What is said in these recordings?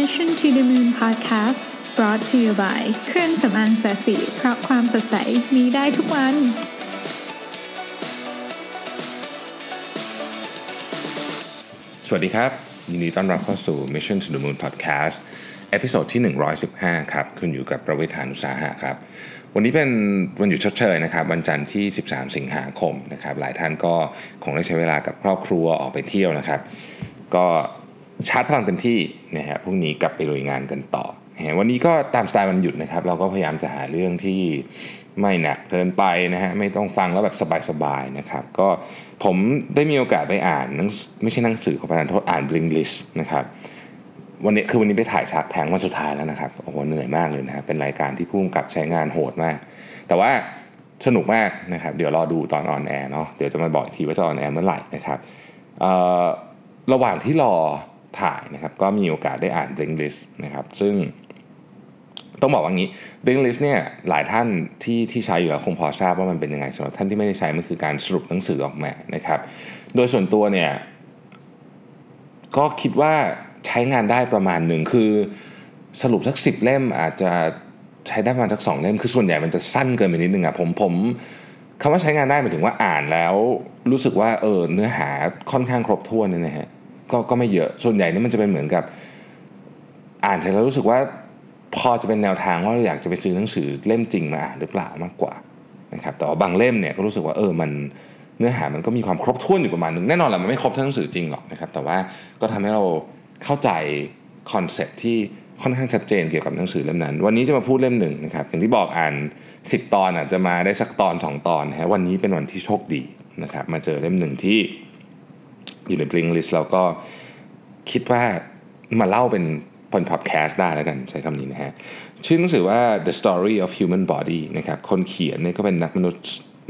Mission to the Moon Podcast brought to you by เครื่องสำอางแสสีเพราะความสดใสมีได้ทุกวัน สวัสดีครับ ยินดีต้อนรับเข้าสู่ Mission to the Moon Podcast เอพิโซดที่ 115 ครับคุณอยู่กับประวิธานุสาหะครับ วันนี้เป็นวันหยุดชดเชยนะครับ วันจันทร์ที่ 13 สิงหาคมนะครับ หลายท่านก็คงได้ใช้เวลากับครอบครัวออกไปเที่ยวนะครับ ก็ ชาร์จพลังเต็มที่นะฮะพรุ่งนี้กลับไปลุยงานกันต่อนะฮะวันนี้ก็ตามสไตล์วันหยุดนะครับ เราก็พยายามจะหาเรื่องที่ไม่หนักเกินไปนะฮะไม่ต้องฟังแล้วแบบสบายๆนะครับ ก็ผมได้มีโอกาสไปอ่านหนังไม่ใช่หนังสือขอประทานโทษอ่าน Blinkist นะครับวันนี้คือวันนี้ไปถ่าย Shark Tank วันสุดท้ายแล้วนะครับโอ้โหเหนื่อยมากเลยนะฮะเป็นรายการที่ผู้กำกับใช้งานโหดมาก แต่ว่าสนุกมากนะครับเดี๋ยวรอดูตอน on air เนาะเดี๋ยวจะมาบอกทีว่าจะ on air เมื่อไหร่นะครับระหว่างที่รอ ถ่ายนะครับ ก็มีโอกาสได้อ่าน Bling List นะครับ ซึ่งต้องบอกว่างี้ Bling List เนี่ยหลายท่านที่ที่ใช้อยู่แล้วคงพอทราบว่ามันเป็นยังไงสำหรับท่านที่ไม่ได้ใช้มันคือการสรุปหนังสือออกมานะครับ โดยส่วนตัวเนี่ยก็คิดว่าใช้งานได้ประมาณหนึ่งคือสรุปสักสิบเล่มอาจจะใช้ได้ประมาณสักสองเล่มคือส่วนใหญ่มันจะสั้นเกินไปนิดนึงอะผมผมคำว่าใช้งานได้หมายถึงว่าอ่านแล้วรู้สึกว่าเออเนื้อหาค่อนข้างครบถ้วนเนี่ยนะฮะ ก็ก็ไม่เยอะส่วนใหญ่นี่มันจะเป็นเหมือนกับ อ่านเสร็จแล้วรู้สึกว่าพอจะเป็นแนวทางว่าเราอยากจะไปซื้อหนังสือเล่มจริงมาอ่านหรือเปล่ามากกว่านะครับแต่ว่าบางเล่มเนี่ยก็รู้สึกว่าเออมันเนื้อหามันก็มีความครบถ้วนอยู่ประมาณหนึ่งแน่นอนแหละมันไม่ครบทั้งหนังสือจริงหรอกนะครับแต่ว่าก็ทำให้เราเข้าใจ concept ที่ค่อนข้างชัดเจนเกี่ยวกับหนังสือเล่มนั้น วันนี้จะมาพูดเล่มหนึ่งนะครับอย่างที่บอกอ่าน 10 ตอนอาจจะมาได้สักตอน 2 ตอนนะฮะวันนี้เป็นวันที่โชคดีนะครับมาเจอเล่มหนึ่งที่ อยู่ในบลิงลิสแล้วก็คิดว่ามาเล่าเป็นเป็นพอดแคสต์ได้แล้วกันใช้คำนี้นะฮะ ชื่อหนังสือว่า The Story of Human Body นะครับคนเขียนเนี่ยก็เป็นนักมนุษย์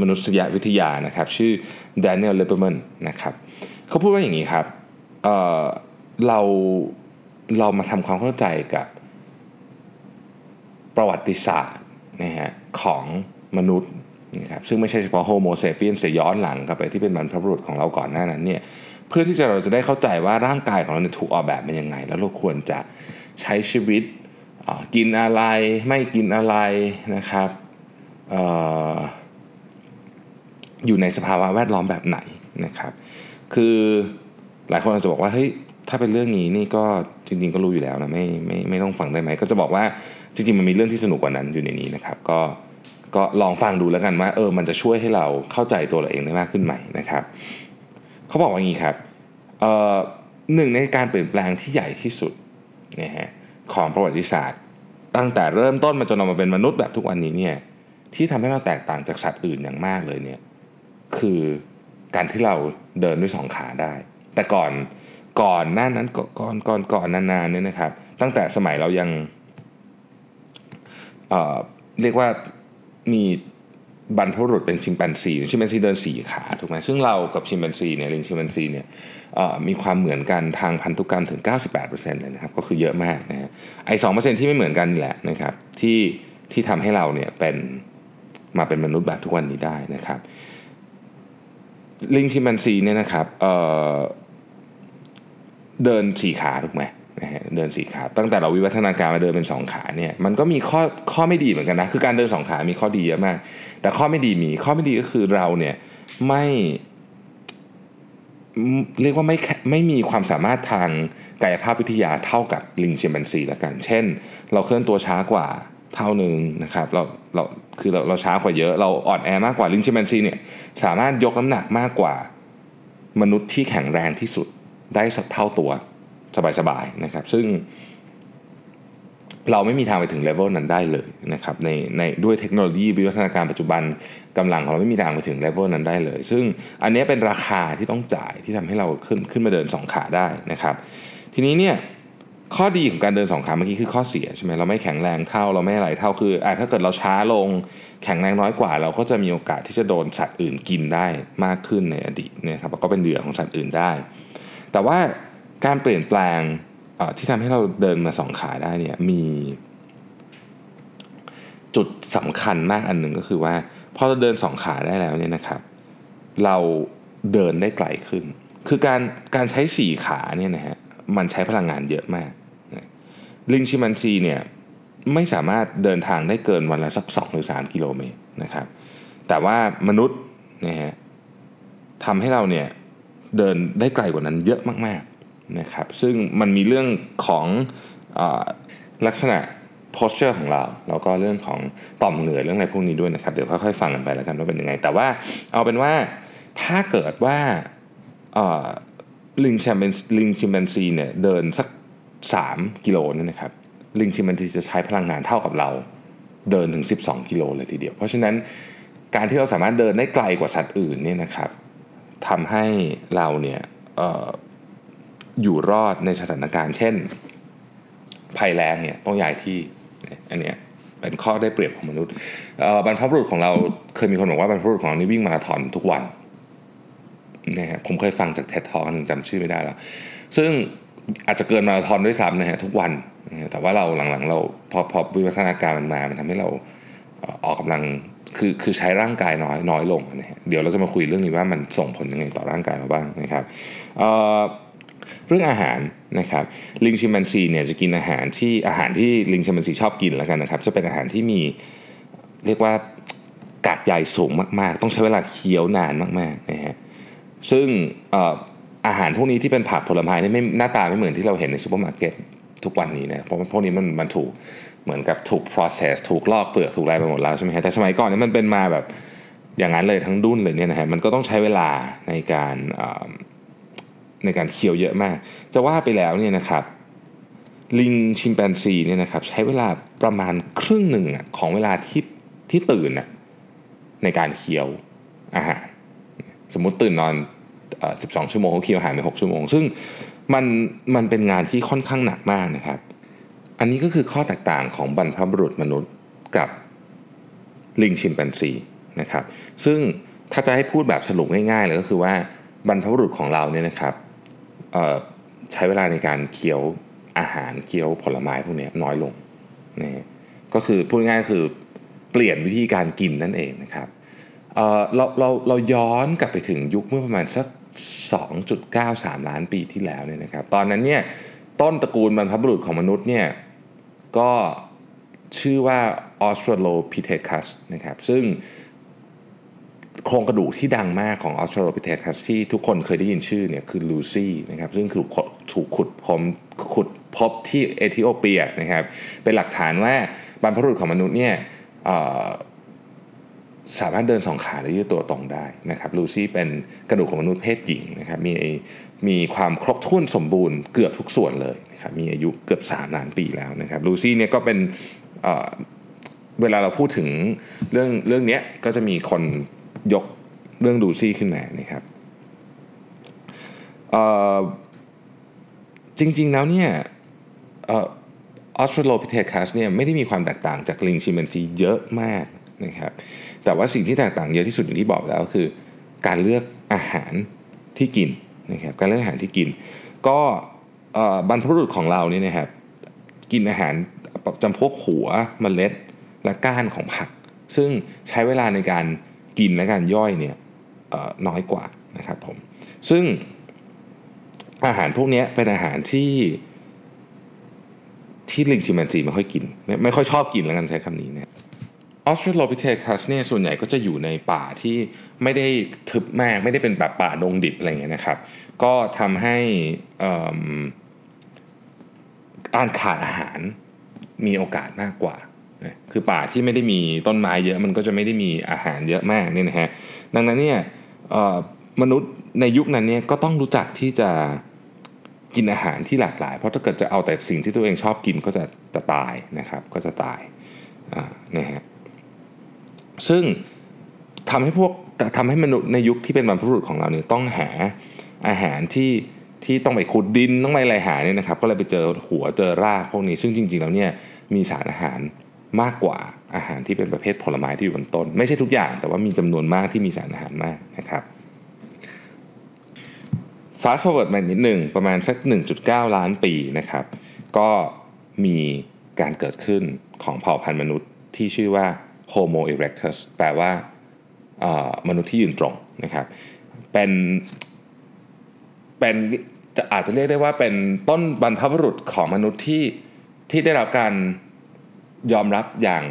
มนุษยวิทยานะครับ ชื่อ Daniel Lieberman นะครับเขาพูดว่าอย่างนี้ครับเเราเรามาทำความเข้าใจกับประวัติศาสตร์นะฮะของมนุษย์นะครับซึ่งไม่ใช่เฉพาะโฮโมเซเปียนแต่ย้อนหลังกลับไปที่เป็นบรรพบุรุษของเราก่อนหน้านั้นเนี่ย เพื่อที่จะเราจะได้เข้าใจว่าร่างกายของเราเนี่ยถูกออกแบบเป็นยังไง แล้วเราควรจะใช้ชีวิตกินอะไรไม่กินอะไรนะครับอออยู่ในสภาวะแวดล้อมแบบไหนนะครับ คือหลายคนอาจจะบอกว่าเฮ้ยถ้าเป็นเรื่องนี้นี่ก็จริง ๆ ก็รู้อยู่แล้วนะไม่ไม่ไม่ต้องฟังได้ไหมก็จะบอกว่าจริงๆมันมีเรื่องที่สนุกกว่านั้นอยู่ในนี้นะครับ ก็ก็ลองฟังดูแล้วกันว่าเออมันจะช่วยให้เราเข้าใจตัวเราเองได้มากขึ้นไหมนะครับ เขาบอกว่าอย่างนี้ครับหนึ่งในการเปลี่ยนแปลงที่ใหญ่ที่สุดนะฮะของประวัติศาสตร์ ตั้งแต่เริ่มต้นมาจนเรามาเป็นมนุษย์แบบทุกวันนี้เนี่ยที่ทำให้เราแตกต่างจากสัตว์อื่นอย่างมากเลยเนี่ยคือการที่เราเดินด้วยสองขาได้ แต่ก่อนก่อนหน้านั้นก่อนก่อนก่อนนนานๆเนี่ยนะครับ ตั้งแต่สมัยเรายังเอ่อเรียกว่ามี บรรพบุรุษเป็นชิมแปนซีชิมแปนซีเดินสี่ขาถูกไหมซึ่งเรากับชิมแปนซีเนี่ยลิงชิมแปนซีเนี่ยมีความเหมือนกันทางพันธุกรรมถึง 98%เลยนะครับก็คือเยอะมากนะฮะไอ้สองเปอร์เซ็นที่ไม่เหมือนกันนี่แหละนะครับที่ที่ทำให้เราเนี่ยเป็นมาเป็นมนุษย์แบบทุกวันนี้ได้นะครับ ลิงชิมแปนซีเนี่ยนะครับเเดินสี่ขาถูกไหม เดินสี่ขาตั้งแต่เราวิวัฒนาการมาเดินเป็นสองขาเนี่ยมันก็มีข้อข้อไม่ดีเหมือนกันนะคือการเดินสองขา มีข้อดีเยอะมาก แต่ข้อไม่ดีมีข้อไม่ดีก็คือเราเนี่ยไม่เรียกว่าไม่ไม่มีความสามารถทางกายภาพวิทยาเท่ากับลิงชิมแปนซีละกัน เช่น เราเคลื่อนตัวช้ากว่าเท่าหนึ่งนะครับเราเราคือเราเราช้ากว่าเยอะเราอ่อนแอมากกว่าลิงชิมแปนซีเนี่ยสามารถยกน้ำหนักมากกว่ามนุษย์ที่แข็งแรงที่สุดได้สักเท่าตัว สบายๆนะครับ ซึ่งเราไม่มีทางไปถึงเลเวลนั้นได้เลยนะครับในในด้วยเทคโนโลยีวิวัฒนาการปัจจุบันกำลังของเราไม่มีทางไปถึงเลเวลนั้นได้เลย ซึ่งอันนี้เป็นราคาที่ต้องจ่ายที่ทำให้เราขึ้นขึ้นมาเดินสองขาได้นะครับ ทีนี้เนี่ยข้อดีของการเดินสองขาเมื่อกี้คือข้อเสียใช่ไหมเราไม่แข็งแรงเท่าเราไม่อะไรเท่าคืออ่าถ้าเกิดเราช้าลงแข็งแรงน้อยกว่า เราก็จะมีโอกาสที่จะโดนสัตว์อื่นกินได้มากขึ้นในอดีตนะครับก็เป็นเหยื่อของสัตว์อื่นได้ แต่ว่า การเปลี่ยนแปลงที่ทำให้เราเดินมาสองขาได้เนี่ยมีจุดสำคัญมากอันหนึ่งก็คือว่าพอเราเดินสองขาได้แล้วเนี่ยนะครับ เราเดินได้ไกลขึ้น คือการการใช้สี่ขาเนี่ยนะฮะมันใช้พลังงานเยอะมากลิงชิมันซีเนี่ยไม่สามารถเดินทางได้เกินวันละสัก 2 หรือ 3 กิโลเมตรนะครับ แต่ว่ามนุษย์นะฮะทำให้เราเนี่ยเดินได้ไกลกว่านั้นเยอะมาก นะครับซึ่งมันมีเรื่องของอลักษณะ posture ของเราแล้วก็เรื่องของต่อมเหงื่อเรื่องอะไรพวกนี้ด้วยนะครับเดี๋ยวค่อยๆฟังกันไปแล้วกันว่าเป็นยังไง แต่ว่าเอาเป็นว่าถ้าเกิดว่าลิงแชมเปนลิงชิมแปนซีเนี่ยเดินสัก 3 กิโลนี่นะครับลิงชิมแปนซีจะใช้พลังงานเท่ากับเราเดินถึง 12 กิโลเลยทีเดียว เพราะฉะนั้นการที่เราสามารถเดินได้ไกลกว่าสัตว์อื่นเนี่ยนะครับทำให้เราเนี่ย อยู่รอดในสถานการณ์ เช่น ภัยแรงเนี่ยต้องย้ายที่อันเนี้ยเป็นข้อได้เปรียบของมนุษย์บรรพบุรุษของเราเคยมีคนบอกว่าบรรพบุรุษของเรานี่วิ่งมาราธอนทุกวันนะฮะผมเคยฟังจากเท็ดทอหนึ่งจำชื่อไม่ได้แล้ว ซึ่งอาจจะเกินมาราธอนด้วยซ้ำนะฮะทุกวันนะแต่ว่าเราหลังๆ เราพอพอวิวัฒนาการมันมา มันทำให้เราออกกำลังคือคือใช้ร่างกายน้อยน้อยลงนะฮะเดี๋ยวเราจะมาคุยเรื่องนี้ว่ามันส่งผลยังไงต่อร่างกายเราบ้างนะครับ เรื่องอาหารนะครับลิงชิมแปนซีเนี่ยจะกินอาหารที่อาหารที่ลิงชิมแปนซีชอบกินแล้วกันนะครับ จะเป็นอาหารที่มีเรียกว่ากากใยสูงมากๆ ต้องใช้เวลาเคี้ยวนานมากๆนะฮะซึ่งอาหารพวกนี้ที่เป็นผักผลไม้นี่ไม่หน้าตาไม่เหมือนที่เราเห็นในซูเปอร์มาร์เก็ตทุกวันนี้นะเพราะพวกนี้มันมันถูกเหมือนกับถูก process ถูกลอกเปลือกถูกอะไรไปหมดแล้วใช่ไหมฮะแต่สมัยก่อนนี่มันเป็นมาแบบอย่างนั้นเลยทั้งดุ้นเลยเนี่ยนะฮะมันก็ต้องใช้เวลาในการ ในการเคี้ยวเยอะมาก จะว่าไปแล้วเนี่ยนะครับลิงชิมแปนซีเนี่ยนะครับใช้เวลาประมาณครึ่งหนึ่งของเวลาที่ที่ตื่นในการเคี้ยวอาหาร สมมุติตื่นนอน 12 ชั่วโมงเขาเคี้ยวอาหารไป 6 ชั่วโมง ซึ่งมันมันเป็นงานที่ค่อนข้างหนักมากนะครับ อันนี้ก็คือข้อแตกต่างของบรรพบุรุษมนุษย์กับลิงชิมแปนซีนะครับซึ่งถ้าจะให้พูดแบบสรุปง่ายๆเลยก็คือว่าบรรพบุรุษของเราเนี่ยนะครับ ใช้เวลาในการเคี้ยวอาหารเคี้ยวผลไม้พวกนี้น้อยลงนะก็คือพูดง่ายๆคือเปลี่ยนวิธีการกินนั่นเองนะครับเเราเราเราย้อนกลับไปถึงยุคเมื่อประมาณสัก 2.93 ล้านปีที่แล้วเนี่ยนะครับ ตอนนั้นเนี่ยต้นตระกูลบรรพบุรุษของมนุษย์เนี่ยก็ชื่อว่า Australopithecus นะครับซึ่ง โครงกระดูกที่ดังมากของ Australopithecus ที่ทุกคนเคยได้ยินชื่อเนี่ยคือลูซี่นะครับซึ่งถูกถูกขุดพบขุดพบที่เอธิโอเปียนะครับเป็นหลักฐานว่าบรรพบุรุษของมนุษย์เนี่ยสามารถเดินสองขาและยืดตัวตรงได้นะครับลูซี่เป็นกระดูกของมนุษย์เพศหญิงนะครับมีมีความครบถ้วนสมบูรณ์เกือบทุกส่วนเลยนะครับมีอายุเกือบ 3 ล้านปีแล้วนะครับลูซี่เนี่ยก็เป็นเวลาเราพูดถึงเรื่องเรื่องนี้ก็จะมีคน ยกเรื่องลูซี่ขึ้นมานะครับจริงๆแล้วเนี่ยออสเตรโลพิเทคัสเนี่ยไม่ได้มีความแตกต่างจากลิงชิมแปนซีเยอะมากนะครับแต่ว่าสิ่งที่แตกต่างเยอะที่สุดอย่างที่บอกแล้วคือ การเลือกอาหารที่กินนะครับการเลือกอาหารที่กิน ก็บรรพบุรุษของเราเนี่ยนะครับกินอาหารจำพวกหัวมเมล็ดและก้านของผัก ซึ่งใช้เวลาในการ กินและการย่อยเนี่ยน้อยกว่านะครับผมซึ่งอาหารพวกนี้เป็นอาหารที่ที่ลิงชิมแปนซีไม่ค่อยกินไม่ไม่ค่อยชอบกินแล้วกันใช้คำนี้เนี่ยออสเตรโลพิเทคัสเนี่ยส่วนใหญ่ก็จะอยู่ในป่าที่ไม่ได้ทึบมากไม่ได้เป็นแบบป่าดงดิบอะไรเงี้ยนะครับ ก็ทำให้การขาดอาหารมีโอกาสมากกว่า คือป่าที่ไม่ได้มีต้นไม้เยอะมันก็จะไม่ได้มีอาหารเยอะมากนี่นะฮะดังนั้นเนี่ยมนุษย์ในยุคนั้นเนี่ยก็ต้องรู้จักที่จะกินอาหารที่หลากหลาย เพราะถ้าเกิดจะเอาแต่สิ่งที่ตัวเองชอบกินก็จะจะตายนะครับก็จะตายนะฮะซึ่งทำให้พวกทำให้มนุษย์ในยุคที่เป็นบรรพบุรุษของเราเนี่ยต้องหาอาหารที่ที่ต้องไปขุดดินต้องไปอะไรหาเนี่ยนะครับ ก็เลยไปเจอหัวเจอรากพวกนี้ ซึ่งจริงๆแล้วเนี่ยมีสารอาหาร มากกว่าอาหารที่เป็นประเภทผลไม้ที่อยู่บนต้น ไม่ใช่ทุกอย่าง แต่ว่ามีจำนวนมากที่มีสารอาหารมากนะครับ fast forward มานิดหนึ่งประมาณสัก 1.9 ล้านปีนะครับก็มีการเกิดขึ้นของเผ่าพันธุ์มนุษย์ที่ชื่อว่า Homo erectus แปลว่ามนุษย์ที่ยืนตรงนะครับเป็นเป็นจะอาจจะเรียกได้ว่าเป็นต้นบรรพบุรุษของมนุษย์ที่ที่ได้รับการ ยอมรับอย่าง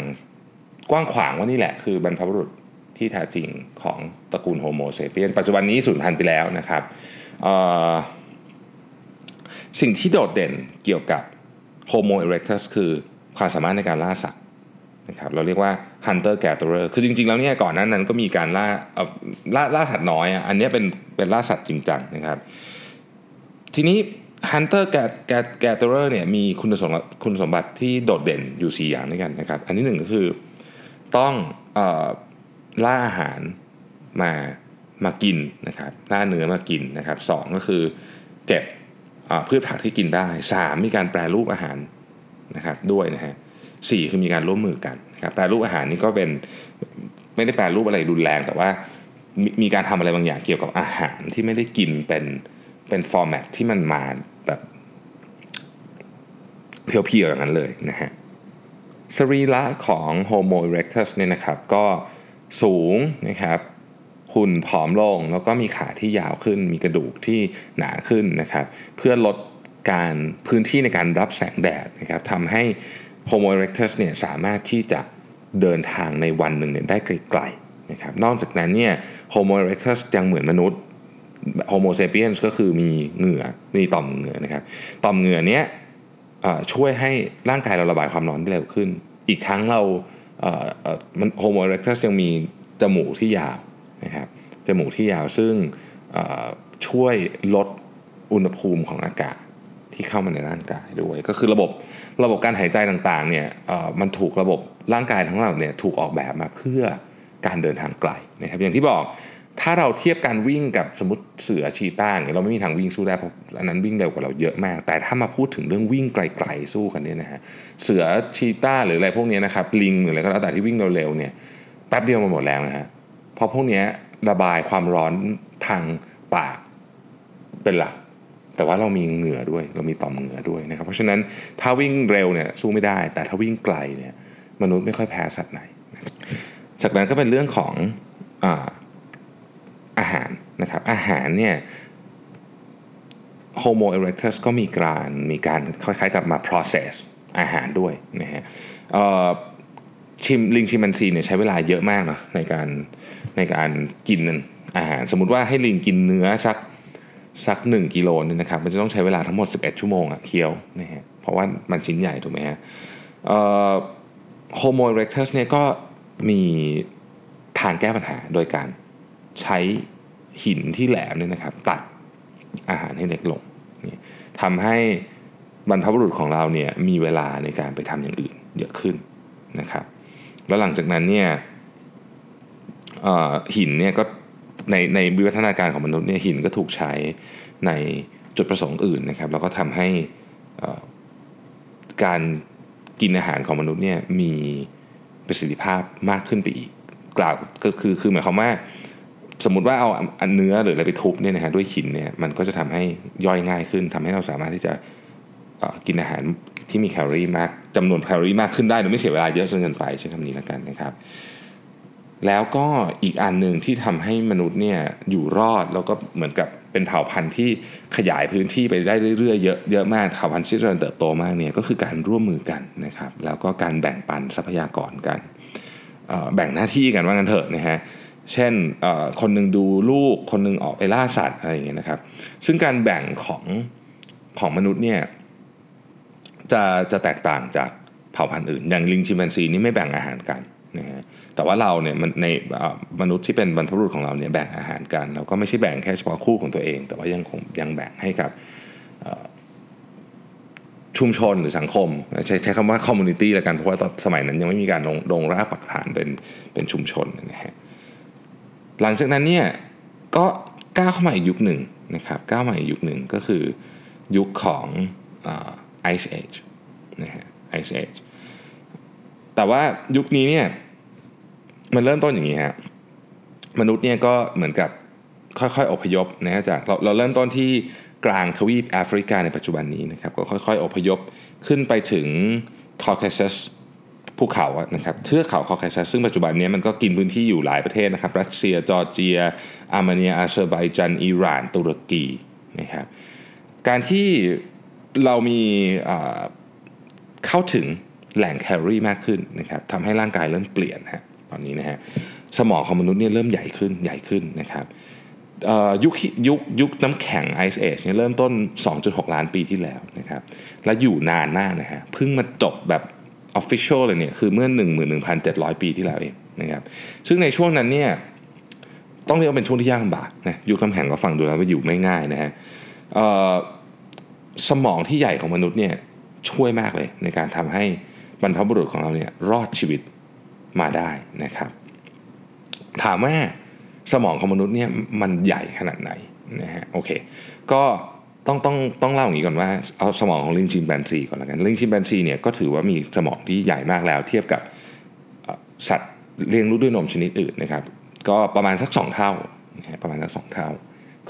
กว้างขวางว่านี่แหละ คือบรรพบุรุษที่แท้จริงของตระกูลโฮโมเซเปียนปัจจุบันนี้สูญพันธุ์ไปแล้วนะครับสิ่งที่โดดเด่นเกี่ยวกับ Homo erectus คือความสามารถในการล่าสัตว์นะครับเราเรียกว่า hunter gatherer คือจริง ๆ แล้วเนี่ยก่อนนั้นนั้นก็มีการล่าล่าล่าสัตว์น้อย อันนี้เป็นเป็นล่าสัตว์จริงจังนะครับ ทีนี้ hunter gatherer เนี่ยมีคุณสมบัติคุณสมบัติที่โดดเด่นอยู่ 4 อย่างด้วยกันนะครับ อันที่หนึ่งก็คือต้องล่าอาหารมามากินนะครับล่าเนื้อมากินนะครับสองก็คือเก็บพืชผักที่กินได้ 3 มีการแปรรูปอาหารนะครับด้วยนะฮะสี่คือมีการร่วมมือกันนะครับแปรรูปอาหารนี่ก็เป็นไม่ได้แปรรูปอะไรรุนแรง แต่ว่ามีการทำอะไรบางอย่างเกี่ยวกับอาหารที่ไม่ได้กินเป็นเป็นฟอร์แมตที่มันมา เพียวๆอย่างนั้นเลยนะฮะสรีระของ Homo erectus เนี่ยนะครับก็สูงนะครับหุ่นผอมลงแล้วก็มีขาที่ยาวขึ้น มีกระดูกที่หนาขึ้นนะครับ เพื่อลดการพื้นที่ในการรับแสงแดดนะครับทำให้ Homo erectus เนี่ยสามารถที่จะเดินทางในวันหนึ่งเนี่ยได้ไกลๆนะครับนอกจากนั้นเนี่ย Homo erectus ยังเหมือนมนุษย์ Homo sapiens ก็คือมีเหงื่อมีต่อมเหงื่อนะครับ ต่อมเหงื่อเนี้ย ช่วยให้ร่างกายเราระบายความร้อนได้เร็วขึ้น อีกครั้งเรามัน Homo erectus ยังมีจมูกที่ยาวนะครับจมูกที่ยาวซึ่งช่วยลดอุณหภูมิของอากาศที่เข้ามาในร่างกายด้วย ก็คือระบบระบบการหายใจต่างๆเนี่ยมันถูกระบบร่างกายทั้งหมดเนี่ยถูกออกแบบมาเพื่อการเดินทางไกลนะครับอย่างที่บอก ถ้าเราเทียบการวิ่งกับสมมติเสือชีต้าเนี่ยเราไม่มีทางวิ่งสู้ได้เพราะอันนั้นวิ่งเร็วกว่าเราเยอะมาก แต่ถ้ามาพูดถึงเรื่องวิ่งไกลๆสู้กันเนี่ยนะฮะเสือชีต้าหรืออะไรพวกนี้นะครับลิงหรืออะไรก็แล้วแต่ที่วิ่งเร็วๆเนี่ยแป๊บเดียวมาหมดแรงนะฮะเพราะพวกนี้ระบายความร้อนทางปากเป็นหลักแต่ว่าเรามีเหงื่อด้วย เรามีต่อมเหงื่อด้วยนะครับ เพราะฉะนั้นถ้าวิ่งเร็วเนี่ยสู้ไม่ได้ แต่ถ้าวิ่งไกลเนี่ยมนุษย์ไม่ค่อยแพ้สัตว์ไหน จากนั้นก็เป็นเรื่องของอา อาหารนะครับอาหารเนี่ย Homo erectus ก็มีการมีการคล้ายๆกับมา process อาหารด้วยนะฮะชิมลิงชิมันซีเนี่ยใช้เวลาเยอะมากเนาะในการในการกินอาหาร สมมุติว่าให้ลิงกินเนื้อสักสักหนึ่งกิโลนี่นะครับมันจะต้องใช้เวลาทั้งหมด 11 ชั่วโมงอะเคี้ยวนะฮะเพราะว่ามันชิ้นใหญ่ถูกไหมฮะโฮโมเอเร็กตัสเนี่ยก็มีทางแก้ปัญหาโดยการ ใช้หินที่แหลมเนี่ยนะครับ ตัดอาหารให้เล็กลงทำให้บรรพบุรุษของเราเนี่ยมีเวลาในการไปทำอย่างอื่นเยอะขึ้นนะครับ แล้วหลังจากนั้นเนี่ยหินเนี่ยก็ในในวิวัฒนาการของมนุษย์เนี่ยหินก็ถูกใช้ในจุดประสงค์อื่นนะครับ แล้วก็ทำให้การกินอาหารของมนุษย์เนี่ยมีประสิทธิภาพมากขึ้นไปอีกกล่าวก็คือคือหมายความว่า สมมติว่าเอาอันเนื้อหรืออะไรไปทุบเนี่ยนะฮะด้วยหินเนี่ยมันก็จะทำให้ย่อยง่ายขึ้นทำให้เราสามารถที่จะกินอาหารที่มีแคลอรี่มากจำนวนแคลอรี่มากขึ้นได้โดยไม่เสียเวลาเยอะจนเกินไปใช้คำนี้แล้วกันนะครับ แล้วก็อีกอันหนึ่งที่ทำให้มนุษย์เนี่ยอยู่รอดแล้วก็เหมือนกับเป็นเผ่าพันธุ์ที่ขยายพื้นที่ไปได้เรื่อยๆเยอะเยอะมากเผ่าพันธุ์ที่เจริญเติบโตมากเนี่ยก็คือการร่วมมือกันนะครับ แล้วก็การแบ่งปันทรัพยากรกันแบ่งหน้าที่กันว่างันเถอะนะฮะเเช่นคนหนึ่งดูลูก คนหนึ่งออกไปล่าสัตว์อะไรอย่างเงี้ยนะครับ ซึ่งการแบ่งของของมนุษย์เนี่ยจะจะแตกต่างจากเผ่าพันธุ์อื่น อย่างลิงชิมแปนซีนี่ไม่แบ่งอาหารกันนะฮะแต่ว่าเราเนี่ยมันในมนุษย์ที่เป็นบรรพบุรุษของเราเนี่ยแบ่งอาหารกัน เราก็ไม่ใช่แบ่งแค่เฉพาะคู่ของตัวเอง แต่ว่ายังคงยังแบ่งให้กับชุมชนหรือสังคม ใช้ใช้คำว่า community ละกันเพราะว่าตอนสมัยนั้นยังไม่มีการลงลงรากปักฐานเป็นเป็นชุมชนนะฮะ หลังจากนั้นเนี่ยก็ก้าวเข้ามาอีกยุคหนึ่งนะครับก้าวมาอีกยุคหนึ่งก็คือยุคของ ice age นะฮะ ice age แต่ว่ายุคนี้เนี่ยมันเริ่มต้นอย่างนี้ฮะมนุษย์เนี่ยก็เหมือนกับค่อยๆอพยพนะจากเราเราเริ่มต้นที่กลางทวีปแอฟริกาในปัจจุบันนี้นะครับก็ค่อยๆอพยพขึ้นไปถึงคอเคซัส ภูเขาอะนะครับเทือกเขาคอเคซัสซึ่งปัจจุบันนี้มันก็กินพื้นที่อยู่หลายประเทศนะครับ รัสเซียจอร์เจีย อาร์เมเนียอาเซอร์ไบจันอิหร่าน ตุรกีนะครับการที่เรามีเข้าถึงแหล่งแคลอรี่มากขึ้นนะครับทำให้ร่างกายเริ่มเปลี่ยนฮะตอนนี้นะฮะสมองของมนุษย์เนี่ยเริ่มใหญ่ขึ้นใหญ่ขึ้นนะครับยุคยุคยุคน้ำแข็งไอซ์เอจเนี่ยเริ่มต้น 2.6 ล้านปีที่แล้วนะครับและอยู่นานมากนะฮะเพิ่งมาจบแบบ ออฟฟิเชียลเลยเนี่ยคือเมื่อ 11,700 ปีที่แล้วเองนะครับซึ่งในช่วงนั้นเนี่ยต้องเรียกว่าเป็นช่วงที่ยากลำบากนะยุคน้ำแข็งก็ฟังดูแล้วว่าอยู่ไม่ง่ายนะฮะสมองที่ใหญ่ของมนุษย์เนี่ยช่วยมากเลยในการทำให้บรรพบุรุษของเราเนี่ยรอดชีวิตมาได้นะครับ ถามว่าสมองของมนุษย์เนี่ยมันใหญ่ขนาดไหนนะฮะโอเค ก็ ต้องต้องต้องเล่าอย่างนี้ก่อนว่าเอาสมองของลิงชิมแปนซีก่อนละกันลิงชิมแปนซีเนี่ยก็ถือว่ามีสมองที่ใหญ่มากแล้ว เทียบกับสัตว์เลี้ยงลูกด้วยนมชนิดอื่นนะครับก็ประมาณสักสองเท่าประมาณสักสองเท่า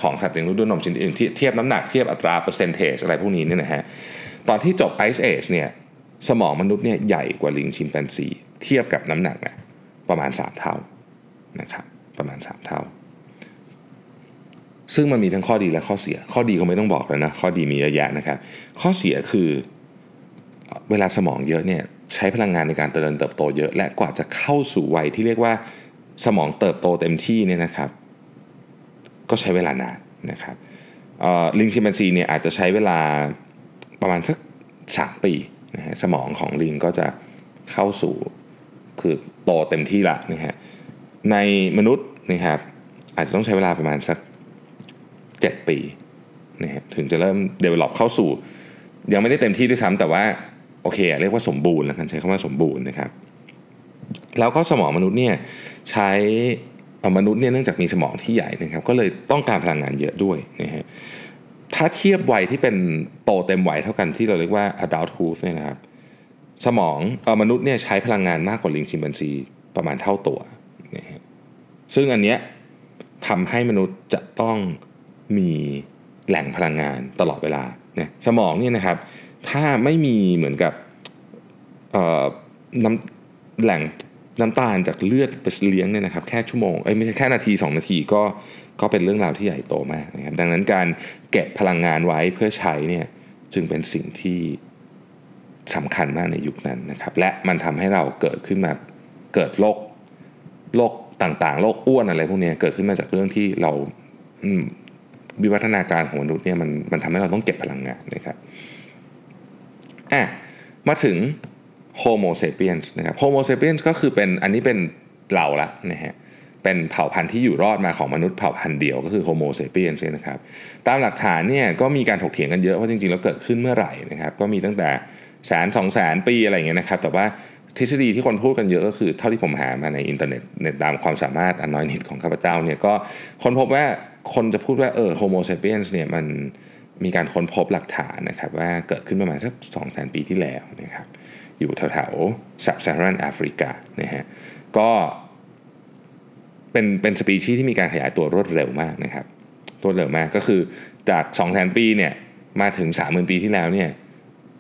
ของสัตว์เลี้ยงลูกด้วยนมชนิดอื่นเทียบน้ำหนักเทียบอัตราเปอร์เซนเทจอะไรพวกนี้เนี่ยนะฮะตอนที่จบไอซ์เอจเนี่ยสมองมนุษย์เนี่ยใหญ่กว่าลิงชิมแปนซี เทียบกับน้ำหนักนะประมาณ 3 เท่านะครับประมาณ 3 เท่า ซึ่งมันมีทั้งข้อดีและข้อเสีย ข้อดีก็ไม่ต้องบอกแล้วนะข้อดีมีเยอะแยะนะครับ ข้อเสียคือเวลาสมองเยอะเนี่ยใช้พลังงานในการเจริญเติบโตเยอะ และกว่าจะเข้าสู่วัยที่เรียกว่าสมองเติบโตเต็มที่เนี่ยนะครับ ก็ใช้เวลานานนะครับลิงชิมแปนซีเนี่ยอาจจะใช้เวลาประมาณสัก3ปีนะฮะสมองของลิงก็จะเข้าสู่คือโตเต็มที่ละนะฮะในมนุษย์นะครับอาจจะต้องใช้เวลาประมาณสัก 7 ปีนะฮะถึงจะเริ่ม develop เข้าสู่ ยังไม่ได้เต็มที่ด้วยซ้ำแต่ว่าโอเคเรียกว่าสมบูรณ์แล้วกันใช้คำว่าสมบูรณ์นะครับ แล้วก็สมองมนุษย์เนี่ยใช้มนุษย์เนี่ยเนื่องจากมีสมองที่ใหญ่นะครับ ก็เลยต้องการพลังงานเยอะด้วยนะฮะถ้าเทียบวัยที่เป็นโตเต็มวัยเท่ากันที่เราเรียกว่า adulthood เนี่ยนะครับ สมองเออมนุษย์เนี่ยใช้พลังงานมากกว่าลิงชิมแปนซีประมาณเท่าตัวนะฮะซึ่งอันเนี้ยทำให้มนุษย์จะต้อง มีแหล่งพลังงานตลอดเวลาเนี่ยสมองเนี่ยนะครับ ถ้าไม่มีเหมือนกับน้ำแหล่งน้ำตาลจากเลือดไปเลี้ยงเนี่ยนะครับ แค่ชั่วโมงเอ้ยไม่ใช่แค่นาที 2 นาทีก็ก็เป็นเรื่องราวที่ใหญ่โตมากนะครับ ดังนั้นการเก็บพลังงานไว้เพื่อใช้เนี่ยจึงเป็นสิ่งที่สำคัญมากในยุคนั้นนะครับ และมันทำให้เราเกิดขึ้นมาเกิดโรคโรคต่างๆโรคอ้วนอะไรพวกนี้เกิดขึ้นมาจากเรื่องที่เรา วิวัฒนาการของมนุษย์เนี่ยมันมันทำให้เราต้องเก็บพลังงานนะครับอะมาถึง Homo sapiens นะครับ Homo sapiens ก็คือเป็นอันนี้เป็นเราละนะฮะเป็นเผ่าพันธุ์ที่อยู่รอดมาของมนุษย์เผ่าพันธุ์เดียวก็คือ Homo sapiens นะครับตามหลักฐานเนี่ยก็มีการถกเถียงกันเยอะว่าจริงๆ แล้วเกิดขึ้นเมื่อไหร่นะครับก็มีตั้งแต่แสนสองแสนปีอะไรอย่างเงี้ยนะครับ แต่ว่าทฤษฎีที่คนพูดกันเยอะก็คือเท่าที่ผมหามาในอินเทอร์เน็ตตามความสามารถอันน้อยนิดของข้าพเจ้าเนี่ยก็ค้นพบว่า คนจะพูดว่าเออ Homo sapiens เนี่ยมันมีการค้นพบหลักฐานนะครับว่าเกิดขึ้นประมาณสักสองแสนปีที่แล้วนะครับอยู่แถวๆซับซาฮารันแอฟริกานะฮะก็เป็นเป็นสปีชีส์ที่มีการขยายตัวรวดเร็วมากนะครับรวดเร็วมากก็คือจาก 2 0 0 0 0 ปีเนี่ยมาถึง 30,000 ปีที่แล้วเนี่ย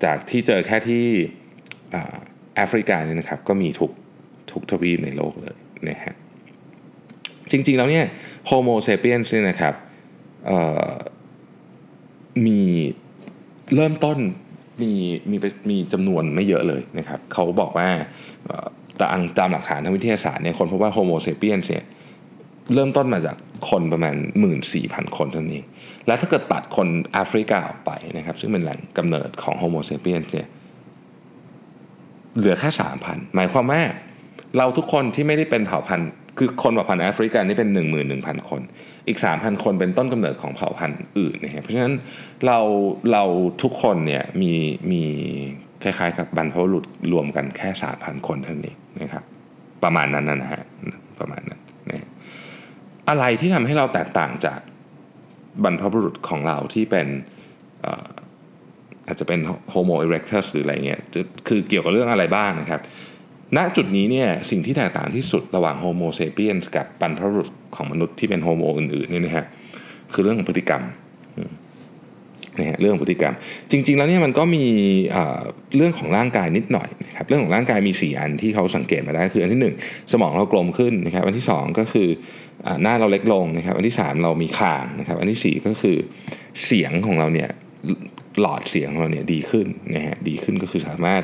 จากที่เจอแค่ที่แอฟริกาเนี่ยนะครับก็มีทุกทุกทวีปในโลกเลยนะฮะจริงๆแล้วเนี่ย Homo sapiens นี่นะครับมีเริ่มต้นมีมีมีจำนวนไม่เยอะเลยนะครับเขาบอกว่าตามตามหลักฐานทางวิทยาศาสตร์เนี่ยค้นพบว่า Homo sapiens เนี่ยเริ่มต้นมาจากคนประมาณ 14,000 คนเท่านั้นเอง และถ้าเกิดตัดคนแอฟริกาออกไปนะครับ ซึ่งเป็นแหล่งกำเนิดของ Homo sapiens เนี่ยเหลือแค่ 3,000 หมายความว่าเราทุกคนที่ไม่ได้เป็นเผ่าพันธุ์ คือคนเผ่าพันธุ์แอฟริกันนี่เป็น 11,000 คน อีก 3,000 คนเป็นต้นกำเนิดของเผ่าพันธุ์อื่นนะฮะเพราะฉะนั้นเราเราทุกคนเนี่ยมีมีคล้ายๆกับบรรพบุรุษรวมกันแค่ 3,000 คนเท่านี้นะครับประมาณนั้นนะฮะประมาณนั้นนะอะไรที่ทำให้เราแตกต่างจากบรรพบุรุษของเราที่เป็นอาจจะเป็น homo erectus หรืออะไรเงี้ยคือเกี่ยวกับเรื่องอะไรบ้างนะครับ ณจุดนี้เนี่ยสิ่งที่แตกต่างที่สุดระหว่าง homo sapiens กับบรรพบุรุษของมนุษย์ที่เป็น homo อื่นๆนี่นะฮะคือเรื่องของพฤติกรรมนะฮะเรื่องพฤติกรรม จริง ๆ แล้วเนี่ยมันก็มีเรื่องของร่างกายนิดหน่อยนะครับเรื่องของร่างกายมี 4 อันที่เขาสังเกตมาได้คืออันที่ 1 สมองเรากลมขึ้นนะครับอันที่ 2 ก็คือหน้าเราเล็กลงนะครับ อันที่ 3 เรามีคางนะครับ อันที่ 4 ก็คือเสียงของเราเนี่ยหลอดเสียงของเราเนี่ยดีขึ้นนะฮะดีขึ้นก็คือสามารถ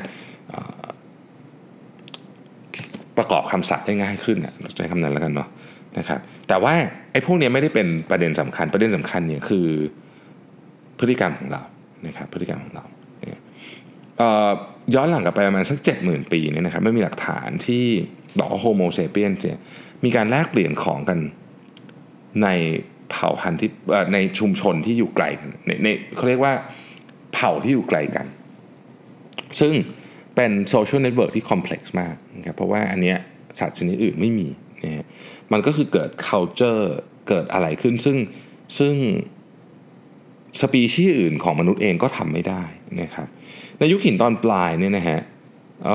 ประกอบคำศัพท์ได้ง่ายขึ้นนะใช้คำนั้นแล้วกันเนาะนะครับแต่ว่าไอ้พวกนี้ไม่ได้เป็นประเด็นสำคัญประเด็นสำคัญเนี่ยคือพฤติกรรมของเรานะครับพฤติกรรมของเราย้อนหลังกลับไปประมาณสักเจ็ดหมื่นปีเนี่ยนะครับไม่มีหลักฐานที่บอกว่าโฮโมเซเปียนเนี่ยมีการแลกเปลี่ยนของกันในเผ่าพันธุ์ที่ในชุมชนที่อยู่ไกลกันในในเขาเรียกว่าเผ่าที่อยู่ไกลกัน ซึ่ง เป็น social network ที่ complex มากนะครับเพราะว่าอันเนี้ยสัตว์ชนิดอื่นไม่มีนะมันก็คือเกิด culture เกิดอะไรขึ้นซึ่งซึ่งสปีชีส์อื่นของมนุษย์เองก็ทำไม่ได้นะครับในยุคหินตอนปลายเนี่ยนะฮะเ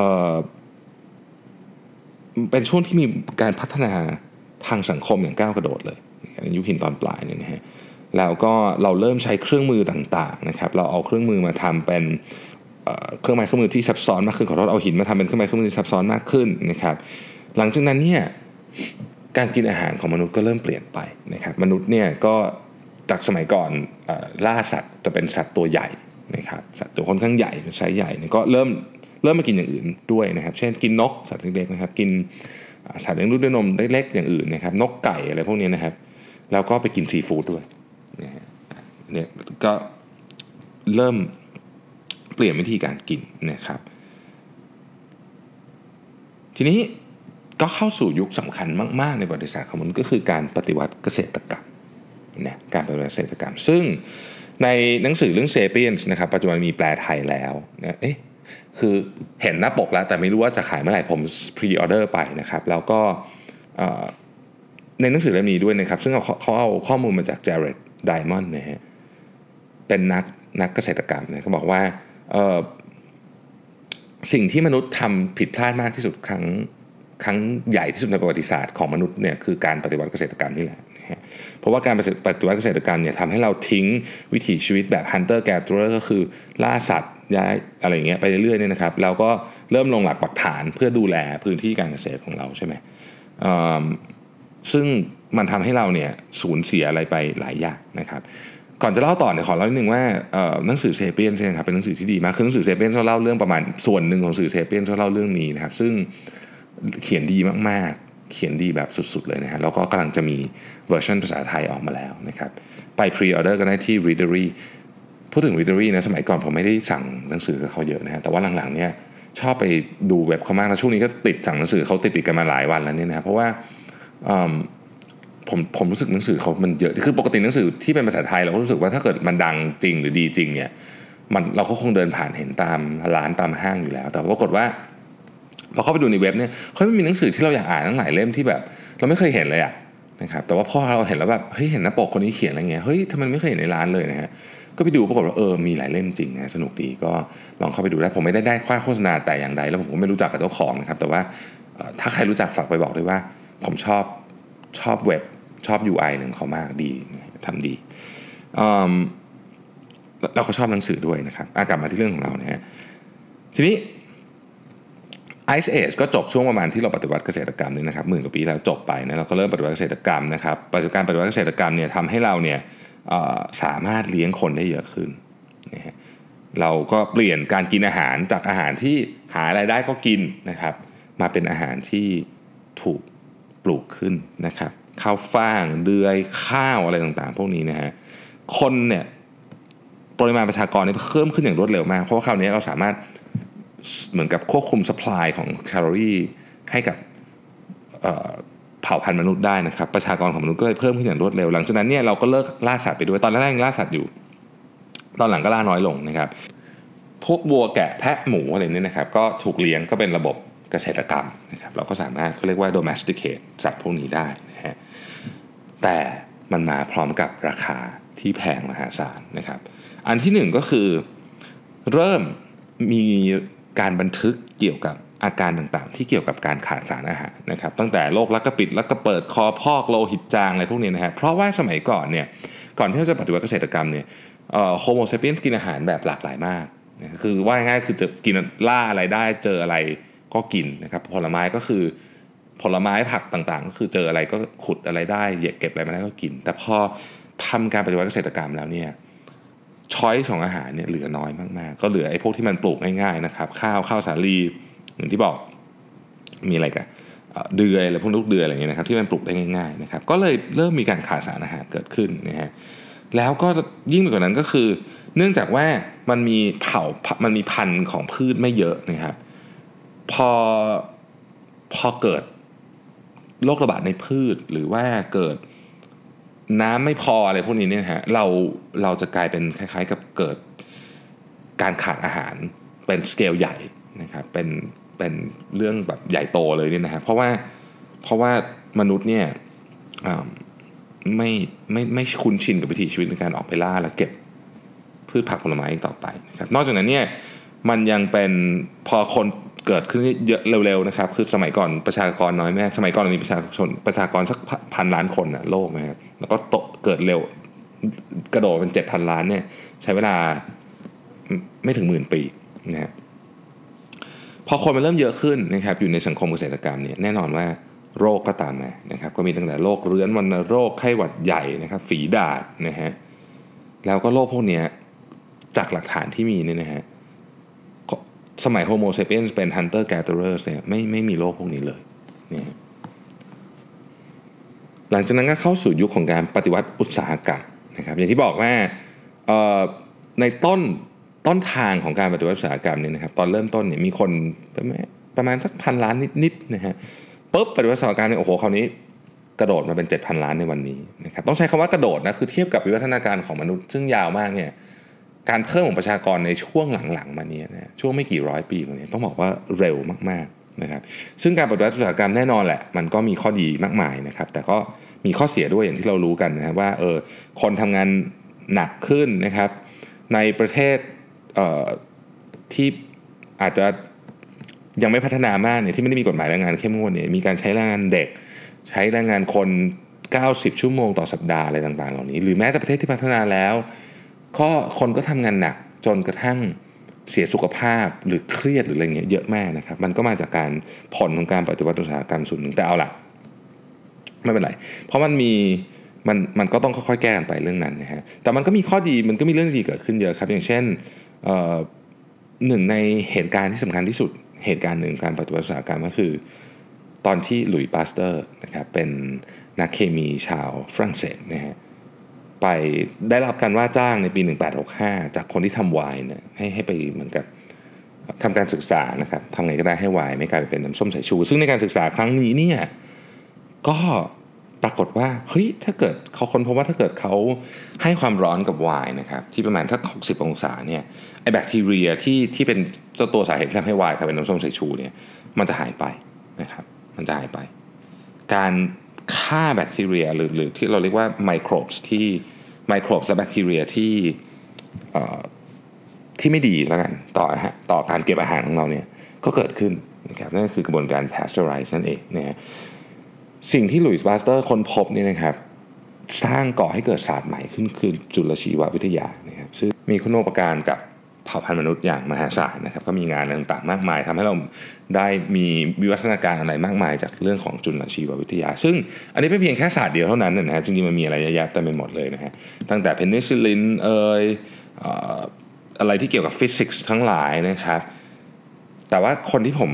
เป็นช่วงที่มีการพัฒนาทางสังคมอย่างก้าวกระโดดเลยในยุคหินตอนปลายเนี่ยนะฮะแล้วก็เราเริ่มใช้เครื่องมือต่างๆนะครับ เราเอาเครื่องมือมาทำเป็น เครื่องไม้เครื่องมือที่ซับซ้อนมากขึ้นขอโทษเอาหินมาทำเป็นเครื่องไม้เครื่องมือที่ซับซ้อนมากขึ้นนะครับหลังจากนั้นเนี่ยการกินอาหารของมนุษย์ก็เริ่มเปลี่ยนไปนะครับมนุษย์เนี่ยก็จากสมัยก่อนล่าสัตว์จะเป็นสัตว์ตัวใหญ่นะครับสัตว์ตัวค่อนข้างใหญ่เป็นไซส์ใหญ่ก็เริ่มเริ่มมากินอย่างอื่นด้วยนะครับ เช่นกินนกสัตว์เล็กๆนะครับ กินสัตว์เลี้ยงลูกด้วยนมเล็กๆอย่างอื่นนะครับ นกไก่อะไรพวกนี้นะครับ แล้วก็ไปกินซีฟู้ดด้วยเนี่ยก็เริ่ม เปลี่ยนวิธีการกินนะครับ ทีนี้ก็เข้าสู่ยุคสำคัญมาก ๆ ในประวัติศาสตร์ของมันก็คือการปฏิวัติเกษตรกรรมนะการปฏิวัติเกษตรกรรม ซึ่งในหนังสือเรื่อง Sapiens นะครับปัจจุบันมีแปลไทยแล้วนะเอ๊ะคือเห็นหน้าปกแล้ว แต่ไม่รู้ว่าจะขายเมื่อไหร่ผม pre-order ไปนะครับ แล้วก็ในหนังสือเล่มนี้ด้วยนะครับ ซึ่งเขาเขาเอาข้อมูลมาจากเจเรดไดมอนด์นะฮะเป็นนักนักเกษตรกรรมนะเขาบอกว่า สิ่งที่มนุษย์ทำผิดพลาดมากที่สุดครั้งครั้งใหญ่ที่สุดในประวัติศาสตร์ของมนุษย์เนี่ยคือการปฏิวัติเกษตรกรรมนี่แหละเพราะว่าการปฏิวัติเกษตรกรรมเนี่ยทำให้เราทิ้งวิถีชีวิตแบบ hunter gatherer ก็คือล่าสัตว์ย้ายอะไรเงี้ยไปเรื่อยๆเนี่ยนะครับแล้วก็เริ่มลงหลักปักฐานเพื่อดูแลพื้นที่การเกษตรของเราใช่ไหมซึ่งมันทำให้เราเนี่ยสูญเสียอะไรไปหลายอย่างนะครับ ก่อนจะเล่าต่อเนี่ยขอเล่านิดนึงว่าหนังสือเซเปียนใช่ไหมครับเป็นหนังสือที่ดีมากคือหนังสือเซเปียนเขาเล่าเรื่องประมาณส่วนหนึ่งของสื่อเซเปียนเขาเล่าเรื่องนี้นะครับ ซึ่งเขียนดีมากๆ เขียนดีแบบสุดๆเลยนะฮะแล้วก็กำลังจะมีเวอร์ชันภาษาไทยออกมาแล้วนะครับไป pre-order กันได้ที่ Readery พูดถึง Readery นะสมัยก่อนผมไม่ได้สั่งหนังสือกับเขาเยอะนะฮะแต่ว่าหลังๆเนี่ยชอบไปดูเว็บเขามากแล้วช่วงนี้ก็ติดสั่งหนังสือเขาติดติดกันมาหลายวันแล้วเนี่ยนะเพราะว่า ผมผมรู้สึกหนังสือเขามันเยอะคือปกติหนังสือที่เป็นภาษาไทยเราก็รู้สึกว่าถ้าเกิดมันดังจริงหรือดีจริงเนี่ยมันเราก็คงเดินผ่านเห็นตามร้านตามห้างอยู่แล้ว แต่ปรากฏว่าพอเข้าไปดูในเว็บเนี่ยเขาไม่มีหนังสือที่เราอยากอ่านทั้งหลายเล่มที่แบบ เราไม่เคยเห็นเลยอะนะครับแต่ว่าพอเราเห็นแล้วแบบเฮ้ยเห็นหน้าปกคนนี้เขียนอะไรเงี้ยเฮ้ยทำไมไม่เคยเห็นในร้านเลยนะฮะก็ไปดูปรากฏว่าเออมีหลายเล่มจริงนะสนุกดีก็ลองเข้าไปดูได้ผมไม่ได้ได้ค่าโฆษณาแต่อย่างใดแล้วผมก็ไม่รู้จักกับเจ้าของนะครับแต่ว่าถ้าใครรู้จักฝากไปบอกด้วยว่า ผมชอบชอบเว็บ ชอบ UI หนึ่งเขามากดีทำดีเราก็ชอบหนังสือด้วยนะครับกลับมาที่เรื่องของเรานะฮะทีนี้ไอซ์เอจก็จบช่วงประมาณที่เราปฏิวัติเกษตรกรรมนี่นะครับหมื่นกว่าปีแล้วจบไปนะเราก็เริ่มปฏิวัติเกษตรกรรมนะครับปัจจุบันปฏิวัติเกษตรกรรมเนี่ยทำให้เราเนี่ยสามารถเลี้ยงคนได้เยอะขึ้นนะฮะเราก็เปลี่ยนการกินอาหารจากอาหารที่หาไรายได้ก็กินนะครับ มาเป็นอาหารที่ถูกปลูกขึ้นนะครับ ข้าวฟ่างเดือยข้าวอะไรต่างๆ พวกนี้นะฮะคนเนี่ยปริมาณประชากรเนี่ยเพิ่มขึ้นอย่างรวดเร็วมาก เพราะว่าคราวนี้เราสามารถเหมือนกับควบคุมสป라이ของแคลอรี่ให้กับเผ่าพันธุ์มนุษย์ได้นะครับ ประชากรของมนุษย์ก็เลยเพิ่มขึ้นอย่างรวดเร็ว หลังจากนั้นเนี่ยเราก็เลิกล่าสัตว์ไปด้วยตอนแรกยังล่าสัตว์อยู่ ตอนหลังก็ล่าน้อยลงนะครับ พวกวัวแกะแพะหมูอะไรนี่นะครับ ก็ถูกเลี้ยงก็เป็นระบบเกษตรกรรมนะครับ เราก็สามารถเขาเรียกว่า domesticate สัตว์พวกนี้ได้นะ แต่มันมาพร้อมกับราคาที่แพงมหาศาลนะครับ อันที่หนึ่งก็คือเริ่มมีการบันทึกเกี่ยวกับอาการต่างๆ ที่เกี่ยวกับการขาดสารอาหารนะครับ ตั้งแต่โรคลักกระปิดลักกระเปิดคอพอกโลหิตจางอะไรพวกนี้นะฮะเพราะว่าสมัยก่อนเนี่ยก่อนที่จะปฏิวัติเกษตรกรรมเนี่ยโฮโมเซเปียนกินอาหารแบบหลากหลายมาก คือว่าง่ายคือจะกินล่าอะไรได้เจออะไรก็กินนะครับผลไม้ก็คือ ผลไม้ผักต่างๆ ก็คือเจออะไรก็ขุดอะไรได้เหยียบเก็บอะไรมาได้ก็กิน แต่พอทำการปฏิวัติเกษตรกรรมแล้วเนี่ยช้อยของอาหารเนี่ยเหลือน้อยมากๆ ก็เหลือไอ้พวกที่มันปลูกง่ายๆนะครับ ข้าวข้าวสาลีอย่างที่บอกมีอะไรกันเดือยอะไรพวกลูกเดือยอะไรอย่างเงี้ยนะครับที่มันปลูกได้ง่ายๆนะครับก็เลยเริ่มมีการขาดสารอาหารเกิดขึ้นนะฮะแล้วก็ยิ่งไปกว่านั้นก็คือ เนื่องจากว่ามันมีเผ่ามันมีพันธุ์ของพืชไม่เยอะนะครับ พอพอเกิด โรคระบาดในพืชหรือว่าเกิดน้ำไม่พออะไรพวกนี้เนี่ยฮะเราเราจะกลายเป็นคล้าย ๆ กับเกิดการขาดอาหารเป็นสเกลใหญ่นะครับเป็นเป็นเรื่องแบบใหญ่โตเลยเนี่ยนะฮะเพราะว่าเพราะว่ามนุษย์เนี่ยไม่ไม่ไม่คุ้นชินกับวิถีชีวิตในการออกไปล่าและเก็บพืชผักผลไม้ต่อไปนะครับนอกจากนั้นเนี่ยมันยังเป็นพอคน เกิดขึ้นเยอะเร็วๆนะครับ คือสมัยก่อนประชากรน้อยแม่สมัยก่อนมีประชาชนประชากรสักพันล้านคนนะโลกนะครับแล้วก็โตเกิดเร็วกระโดดเป็นเจ็ดพันล้านเนี่ยใช้เวลาไม่ถึงหมื่นปีนะฮะพอคนมันเริ่มเยอะขึ้นนะครับอยู่ในสังคมเกษตรกรรมเนี่ยแน่นอนว่าโรคก็ตามมานะครับก็มีตั้งแต่โรคเรื้อนวัณโรคไข้หวัดใหญ่นะครับฝีดาษนะฮะแล้วก็โรคพวกนี้จากหลักฐานที่มีเนี่ยนะฮะ สมัย Homo sapiens เป็นฮันเตอร์แก t เ e อร์เนี่ยไม่ไม่มีโรคพวกนี้เลยนี่หลังจากนั้นก็เข้าสู่ยุคของการปฏิวัติอุตสาหกรรมนะครับ อย่างที่บอกว่าในต้นต้นทางของการปฏิวัติอุตสาหกรรมเนี่ยนะครับ ตอนเริ่มต้นเนี่ยมีคนประมาณสักพันล้านนิดๆนะฮะปุ๊บปฏิวัติอุตสาหกรรมเนี่ยโอ้โหคราวนี้กระโดดมาเป็น 7,000 ล้านในวันนี้นะครับต้องใช้คำว่ากระโดดนะคือเทียบกับวิวัฒนาการของมนุษย์ซึ่งยาวมากเนี่ย การเพิ่มของประชากรในช่วงหลังๆ มานี้นะช่วงไม่กี่ร้อยปีมานี้ต้องบอกว่าเร็วมากๆนะครับ ซึ่งการปฏิวัติอุตสาหกรรมแน่นอนแหละ มันก็มีข้อดีมากมายนะครับ แต่ก็มีข้อเสียด้วยอย่างที่เรารู้กันนะว่าเออคนทำงานหนักขึ้นนะครับ ในประเทศที่อาจจะยังไม่พัฒนามากเนี่ยที่ไม่ได้มีกฎหมายแรงงานเข้มงวดเนี่ยมีการใช้แรงงานเด็ก ใช้แรงงานคน 90 ชั่วโมงต่อสัปดาห์อะไรต่างๆ เหล่านี้ หรือแม้แต่ประเทศที่พัฒนาแล้ว ก็คนก็ทำงานหนักจนกระทั่งเสียสุขภาพหรือเครียดหรืออะไรเงี้ยเยอะมากนะครับ มันก็มาจากการผลของการปฏิวัติอุตสาหกรรมส่วนหนึ่งแต่เอาละไม่เป็นไร เพราะมันมีมันมันก็ต้องค่อยๆแก้กันไปเรื่องนั้นนะฮะแต่มันก็มีข้อดีมันก็มีเรื่องดีเกิดขึ้นเยอะครับ อย่างเช่นหนึ่งในเหตุการณ์ที่สำคัญที่สุดเหตุการณ์หนึ่งการปฏิวัติอุตสาหกรรมก็คือ ตอนที่หลุยส์ปาสเตอร์นะครับเป็นนักเคมีชาวฝรั่งเศสนะฮะ ไปได้รับการว่าจ้างในปี 1865 จากคนที่ทำไวน์เนี่ยให้ให้ไปเหมือนกับทำการศึกษานะครับทำไงก็ได้ให้ไวน์ไม่กลายเป็นน้ำส้มสายชู ซึ่งในการศึกษาครั้งนี้เนี่ยก็ปรากฏว่าเฮ้ยถ้าเกิดเขาคนพบว่าถ้าเกิดเขาให้ความร้อนกับไวน์นะครับที่ประมาณถ้า60 องศาเนี่ยไอแบคทีเรียที่ที่เป็นเจ้าตัวสาเหตุที่ทำให้ไวน์กลายเป็นน้ำส้มสายชูเนี่ยมันจะหายไปนะครับมันจะหายไป การฆ่าแบคทีเรียหรือหรือที่เราเรียกว่าไมโครบที่ ไมโครบและแบคทีเรียที่ที่ไม่ดีแล้วกันต่อฮะต่อการเก็บอาหารของเราเนี่ยก็เกิดขึ้นนะครับนั่นคือกระบวนการ pasteurize นั่นเองนะฮะสิ่งที่หลุยส์ปาสเตอร์ค้นพบนี่นะครับสร้างก่อให้เกิดศาสตร์ใหม่ขึ้นคือจุลชีววิทยานะครับซึ่งมีคุณูปการกับ เผ่าพันธุ์มนุษย์อย่างมหาศาลนะครับ ก็มีงานต่างๆมากมายทำให้เราได้มีวิวัฒนาการอะไรมากมายจากเรื่องของจุลชีววิทยา ซึ่งอันนี้ไม่เพียงแค่ศาสตร์เดียวเท่านั้นนะฮะจริงๆมันมีอะไรเยอะแยะเต็มไปหมดเลยนะฮะตั้งแต่เพนิซิลลินเอยอะไรที่เกี่ยวกับฟิสิกส์ทั้งหลายนะครับ แต่ว่าคนที่ผม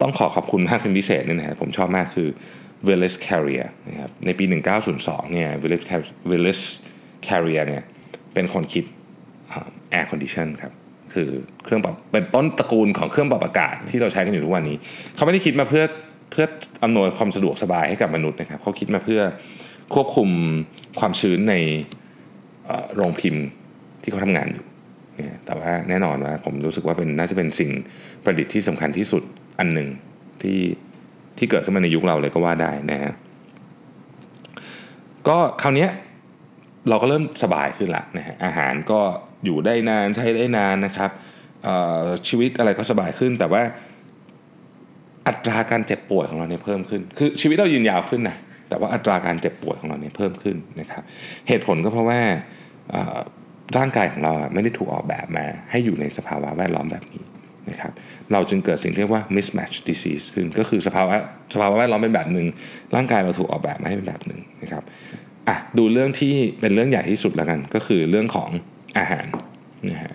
ต้องขอขอบคุณมากเป็นพิเศษเนี่ยนะฮะผมชอบมากคือ w i l l i s Carrier นะครับในปี 1902เนี่ย w i l l i s Willis Carrier เนี่ยเป็นคนคิด Air Condition ครับคือเครื่องปรับเป็นต้นตระกูลของเครื่องปรับอากาศที่เราใช้กันอยู่ทุกวันนี้ เขาไม่ได้คิดมาเพื่อเพื่ออำนวยความสะดวกสบายให้กับมนุษย์นะครับเขาคิดมาเพื่อควบคุมความชื้นในโรงพิมพ์ที่เขาทำงานอยู่แต่ว่าแน่นอนว่าผมรู้สึกว่าเป็นน่าจะเป็นสิ่งประดิษฐ์ที่สำคัญที่สุดอันหนึ่งที่ที่เกิดขึ้นมาในยุคเราเลยก็ว่าได้นะฮะก็คราวนี้เราก็เริ่มสบายขึ้นละนะฮะอาหารก็ อยู่ได้นานใช้ได้นานนะครับชีวิตอะไรก็สบายขึ้น แต่ว่าอัตราการเจ็บป่วยของเราเนี่ยเพิ่มขึ้น คือชีวิตเรายืนยาวขึ้นนะแต่ว่าอัตราการเจ็บป่วยของเราเนี่ยเพิ่มขึ้นนะครับ เหตุผลก็เพราะว่าร่างกายของเราไม่ได้ถูกออกแบบมา ให้อยู่ในสภาวะแวดล้อมแบบนี้นะครับ เราจึงเกิดสิ่งที่เรียกว่า mismatch disease ขึ้น ก็คือสภาวะสภาวะแวดล้อมเป็นแบบหนึ่งร่างกายเราถูกออกแบบมาให้เป็นแบบหนึ่งนะครับอะดูเรื่องที่เป็นเรื่องใหญ่ที่สุดแล้วกัน ก็คือเรื่องของ อาหารนะฮะ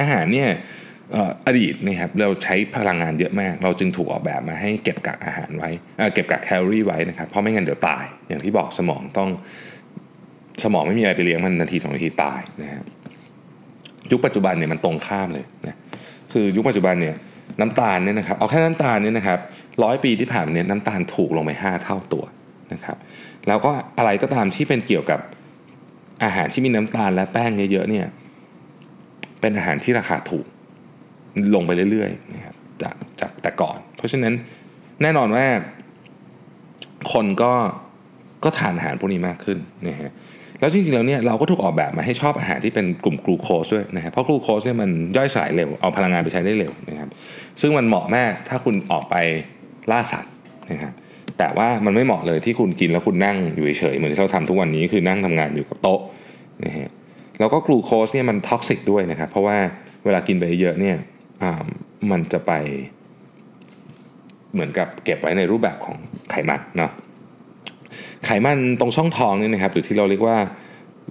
อาหารเนี่ยอดีตนะครับเราใช้พลังงานเยอะมาก เราจึงถูกออกแบบมาให้เก็บกักอาหารไว้เก็บกักแคลอรี่ไว้นะครับเพราะไม่งั้นเดี๋ยวตาย อย่างที่บอกสมองต้องสมองไม่มีอะไรไปเลี้ยงมันนาทีสองนาทีตายนะฮะยุคปัจจุบันเนี่ยมันตรงข้ามเลยนะคือยุคปัจจุบันเนี่ยน้ำตาลเนี่ยนะครับเอาแค่น้ำตาลเนี่ยนะครับร้อยปีที่ผ่านมาเนี่ยน้ำตาลถูกลงไป 5 เท่าตัวนะครับแล้วก็อะไรก็ตามที่เป็นเกี่ยวกับ อาหารที่มีน้ำตาลและแป้งเยอะๆเนี่ย เป็นอาหารที่ราคาถูก ลงไปเรื่อยๆนะครับจากจากแต่ก่อน เพราะฉะนั้นแน่นอนว่า คนก็ก็ทานอาหารพวกนี้มากขึ้นนะฮะแล้วจริงๆแล้วเนี่ยเราก็ถูกออกแบบมาให้ชอบอาหารที่เป็นกลุ่มกลูโคสด้วยนะฮะเพราะกลูโคสเนี่ยมันย่อยสลายเร็วเอาพลังงานไปใช้ได้เร็วนะครับซึ่งมันเหมาะแมากถ้าคุณออกไปล่าสัตว์นะครับแต่ว่ามันไม่เหมาะเลยที่คุณกินแล้วคุณนั่งอยู่เฉยๆเหมือนที่เราทำทุกวันนี้คือนั่งทำงานอยู่กับโต๊ะ นะฮะแล้วก็กลูโคสเนี่ยมัน toxic ด้วยนะครับเพราะว่าเวลากินไปเยอะเนี่ยมันจะไป เหมือนกับเก็บไว้ในรูปแบบของไขมันเนาะไขมันตรงช่องท้องนี่นะครับหรือที่เราเรียกว่า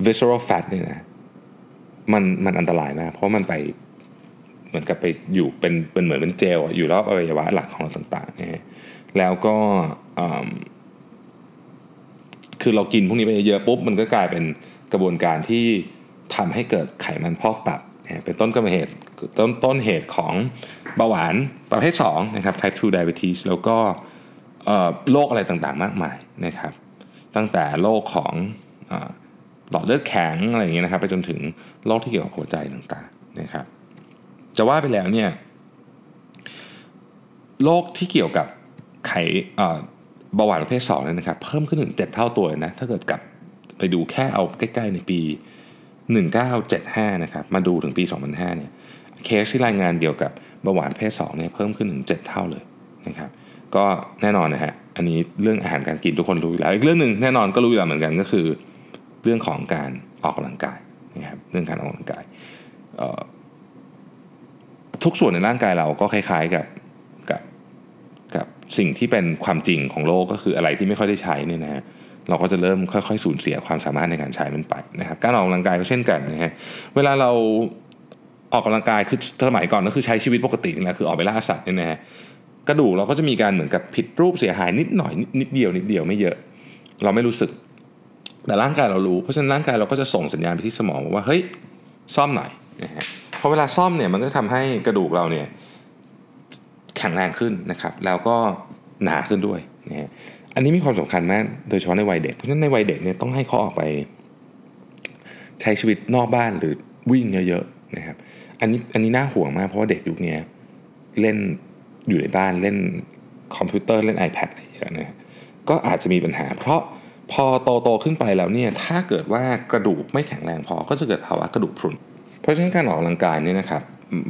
visceral fat เนี่ยนะมันมันอันตรายมากเพราะมันไปเหมือนกับไปอยู่เป็นเป็นเหมือนเป็นเจลอยู่รอบอวัยวะหลักของเราต่างๆนะแล้วก็คือเรากินพวกนี้ไปเยอะปุ๊บมันก็กลายเป็น กระบวนการที่ทำให้เกิดไขมันพอกตับ เป็นต้นกำเนิดต้นต้นเหตุของเบาหวานประเภท2นะครับ type 2 diabetes แล้วก็โรคอะไรต่างๆ มากมายนะครับ ตั้งแต่โรคของหลอดเลือดแข็งอะไรอย่างเงี้ยนะครับ ไปจนถึงโรคที่เกี่ยวกับหัวใจต่างๆนะครับ จะว่าไปแล้วเนี่ยโรคที่เกี่ยวกับไขเบาหวานประเภท2เนี่ยนะครับ เพิ่มขึ้นถึง 7 เท่าตัวนะ ถ้าเกิดกับ ไปดูแค่เอาใกล้ๆในปี 1975 นะครับ มาดูถึงปี 2005 เนี่ย เคสที่รายงานเกี่ยวกับเบาหวานเพศ2เนี่ยเพิ่มขึ้นถึง 7 เท่าเลยนะครับ ก็แน่นอนนะฮะ อันนี้เรื่องอาหารการกินทุกคนรู้อยู่แล้ว อีกเรื่องหนึ่งแน่นอนก็รู้อยู่แล้วเหมือนกันก็คือ เรื่องของการออกกำลังกายนะครับ เรื่องการออกกำลังกาย ทุกส่วนในร่างกายเราก็คล้ายๆกับกับกับสิ่งที่เป็นความจริงของโลกก็คืออะไรที่ไม่ค่อยได้ใช้เนี่ยนะฮะเเราก็จะเริ่มค่อยๆ สูญเสียความสามารถในการใช้มันไปนะครับการออกกำลังกายก็เช่นกันนะฮะเวลาเราออกกำลังกายคือสมัยก่อนก็คือใช้ชีวิตปกตินี่แหละคือออกไปล่าสัตว์เนี่ยนะฮะกระดูกเราก็จะมีการเหมือนกับผิดรูปเสียหายนิดหน่อยนิดเดียวนิดเดียวไม่เยอะ เราไม่รู้สึก แต่ร่างกายเรารู้เพราะฉะนั้นร่างกายเราก็จะส่งสัญญาณไปที่สมองว่าเฮ้ยซ่อมหน่อยนะฮะพอเวลาซ่อมเนี่ยมันก็ทำให้กระดูกเราเนี่ยแข็งแรงขึ้นนะครับ แล้วก็หนาขึ้นด้วยนะฮะ อันนี้มีความสำคัญมาก โดยเฉพาะในวัยเด็ก เพราะฉะนั้นในวัยเด็กเนี่ยต้องให้เขาออกไป ใช้ชีวิตนอกบ้านหรือวิ่งเยอะๆนะครับ อันนี้อันนี้น่าห่วงมากเพราะว่าเด็กยุคนี้เล่นอยู่ในบ้านเล่นคอมพิวเตอร์เล่น iPad อะไรเยอะนะก็อาจจะมีปัญหา เพราะพอโตโตขึ้นไปแล้วเนี่ยถ้าเกิดว่ากระดูกไม่แข็งแรงพอก็จะเกิดภาวะกระดูกพรุน เพราะฉะนั้นการออกกำลังกายเนี่ยนะครับ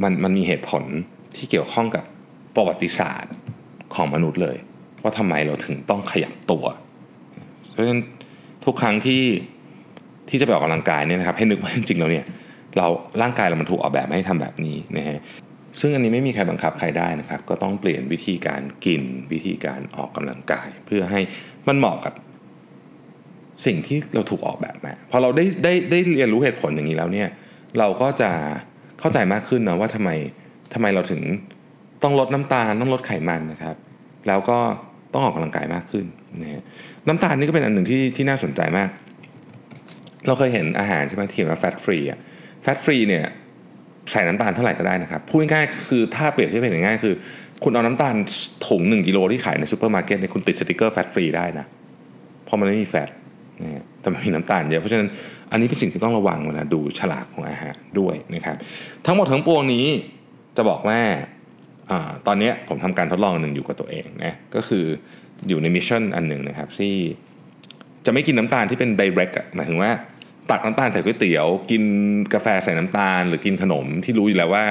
มันมันมีเหตุผลที่เกี่ยวข้องกับประวัติศาสตร์ของมนุษย์เลย ว่าทำไมเราถึงต้องขยับตัว เพราะฉะนั้นทุกครั้งที่ที่จะไปออกกำลังกายเนี่ยนะครับให้นึกว่าจริงๆเราเนี่ยเราร่างกายเรามันถูกออกแบบให้ทำแบบนี้นะฮะซึ่งอันนี้ไม่มีใครบังคับใครได้นะครับ ก็ต้องเปลี่ยนวิธีการกินวิธีการออกกำลังกาย เพื่อให้มันเหมาะกับสิ่งที่เราถูกออกแบบมาพอเราได้ได้ได้เรียนรู้เหตุผลอย่างนี้แล้วเนี่ยเราก็จะเข้าใจมากขึ้นนะว่าทำไมทำไมเราถึงต้องลดน้ำตาลต้องลดไขมันนะครับ แล้วก็ ต้องออกกำลังกายมากขึ้นนะน้ำตาลนี่ก็เป็นอันหนึ่งที่ที่น่าสนใจมาก เราเคยเห็นอาหารใช่ไหมที่เขียนว่าแฟตฟรีอะแฟตฟรีเนี่ยใส่น้ำตาลเท่าไหร่ก็ได้นะครับพูดง่ายๆคือถ้าเปรียบเทียบเป็นง่ายคือ คุณเอาน้ำตาลถุงหนึ่งกิโลที่ขายในซูเปอร์มาร์เก็ตเนี่ยคุณติดสติกเกอร์ fat free ได้นะเพราะมันไม่มี fat นะแต่มันมีน้ำตาลเยอะเพราะฉะนั้นอันนี้เป็นสิ่งที่ต้องระวังเวลาดูฉลากของอาหารด้วยนะครับ ทั้งหมดทั้งปวงนี้จะบอกว่า ตอนนี้ผมทำการทดลองหนึ่งอยู่กับตัวเองนะก็คืออยู่ใน mission อันหนึ่งนะครับที่จะไม่กินน้ำตาลที่เป็น direct หมายถึงว่าตักน้ำตาลใส่ก๋วยเตี๋ยว กินกาแฟใส่น้ำตาล หรือกินขนมที่รู้อยู่แล้วว่า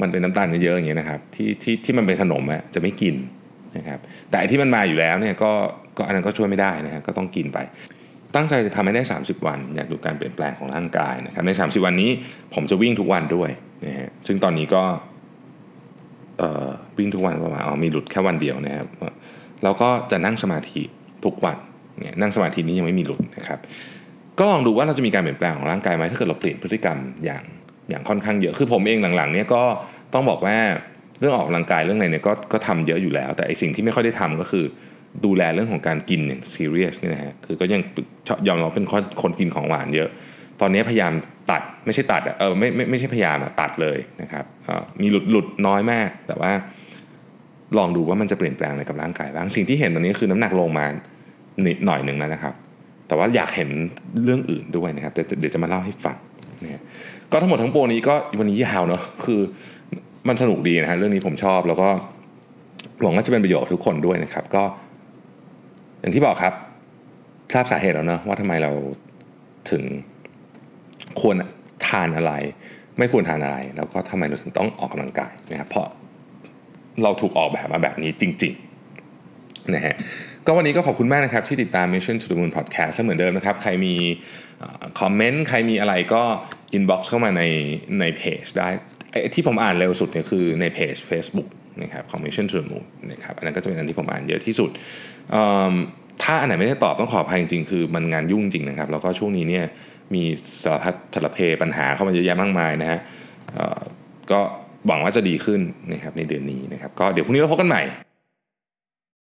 มันเป็นน้ำตาลเยอะๆอย่างเงี้ยนะครับที่ที่ที่มันเป็นขนมอะจะไม่กินนะครับแต่ที่มันมาอยู่แล้วเนี่ยก็ก็อันนั้นก็ช่วยไม่ได้นะฮะก็ต้องกินไป ตั้งใจจะทำให้ได้ 30 วัน อยากดูการเปลี่ยนแปลงของร่างกายนะครับใน 30 วันนี้ผมจะวิ่งทุกวันด้วยนะฮะซึ่งตอนนี้ก็ วิ่งทุกวันประมาณอ๋อมีหลุดแค่วันเดียวนะครับแล้วก็จะนั่งสมาธิทุกวันเนี่ยนั่งสมาธินี้ยังไม่มีหลุดนะครับ ก็ลองดูว่าเราจะมีการเปลี่ยนแปลงของร่างกายไหมถ้าเกิดเราเปลี่ยนพฤติกรรมอย่างอย่างค่อนข้างเยอะคือผมเองหลังๆเนี้ยก็ต้องบอกว่าเรื่องออกกำลังกายเรื่องอะไรเนี่ยก็ก็ทำเยอะอยู่แล้ว แต่ไอสิ่งที่ไม่ค่อยได้ทำก็คือดูแลเรื่องของการกินอย่างซีเรียสนี่นะฮะคือก็ยังยอมรับเป็นคนคนกินของหวานเยอะ ตอนนี้พยายาม ตัดไม่ใช่ตัดเออไม่ไม่ไม่ใช่พยายามตัดเลยนะครับมีหลุดหลุดน้อยมาก แต่ว่าลองดูว่ามันจะเปลี่ยนแปลงอะไรกับร่างกายบ้างสิ่งที่เห็นตอนนี้คือน้ำหนักลงมานิดหน่อยหนึ่งแล้วนะครับ แต่ว่าอยากเห็นเรื่องอื่นด้วยนะครับเดี๋ยวจะมาเล่าให้ฟังนะก็ทั้งหมดทั้งปวงนี้ก็วันนี้ยาวเนาะคือมันสนุกดีนะฮะเรื่องนี้ผมชอบแล้วก็หวังว่าจะเป็นประโยชน์ทุกคนด้วยนะครับ ก็ อย่างที่บอกครับ ทราบสาเหตุแล้วเนาะว่าทำไมเราถึง ควรทานอะไร ไม่ควรทานอะไร แล้วก็ทำไมเราถึงต้องออกกำลังกายนะครับเพราะเราถูกออกแบบมาแบบนี้จริงๆนะฮะก็วันนี้ก็ขอบคุณมากนะครับ ที่ติดตาม Mission to the Moon Podcast เหมือนเดิมนะครับ ใครมีคอมเมนต์ใครมีอะไรก็ inbox เข้ามาในในเพจได้ที่ผมอ่านเร็วสุดเนี่ยคือในเพจ Facebook นะครับ Mission to the Moon นะครับอันนั้นก็จะเป็นอันที่ผมอ่านเยอะที่สุด ถ้าอันไหนไม่ได้ตอบต้องขออภัยจริงๆ คือมันงานยุ่งจริงนะครับ แล้วก็ช่วงนี้เนี่ย มีสารพัดสารเพปัญหาเข้ามาเยอะแยะมากมายนะฮะก็หวังว่าจะดีขึ้นนะครับในเดือนนี้นะครับก็เดี๋ยวพรุ่งนี้เราพบกันใหม่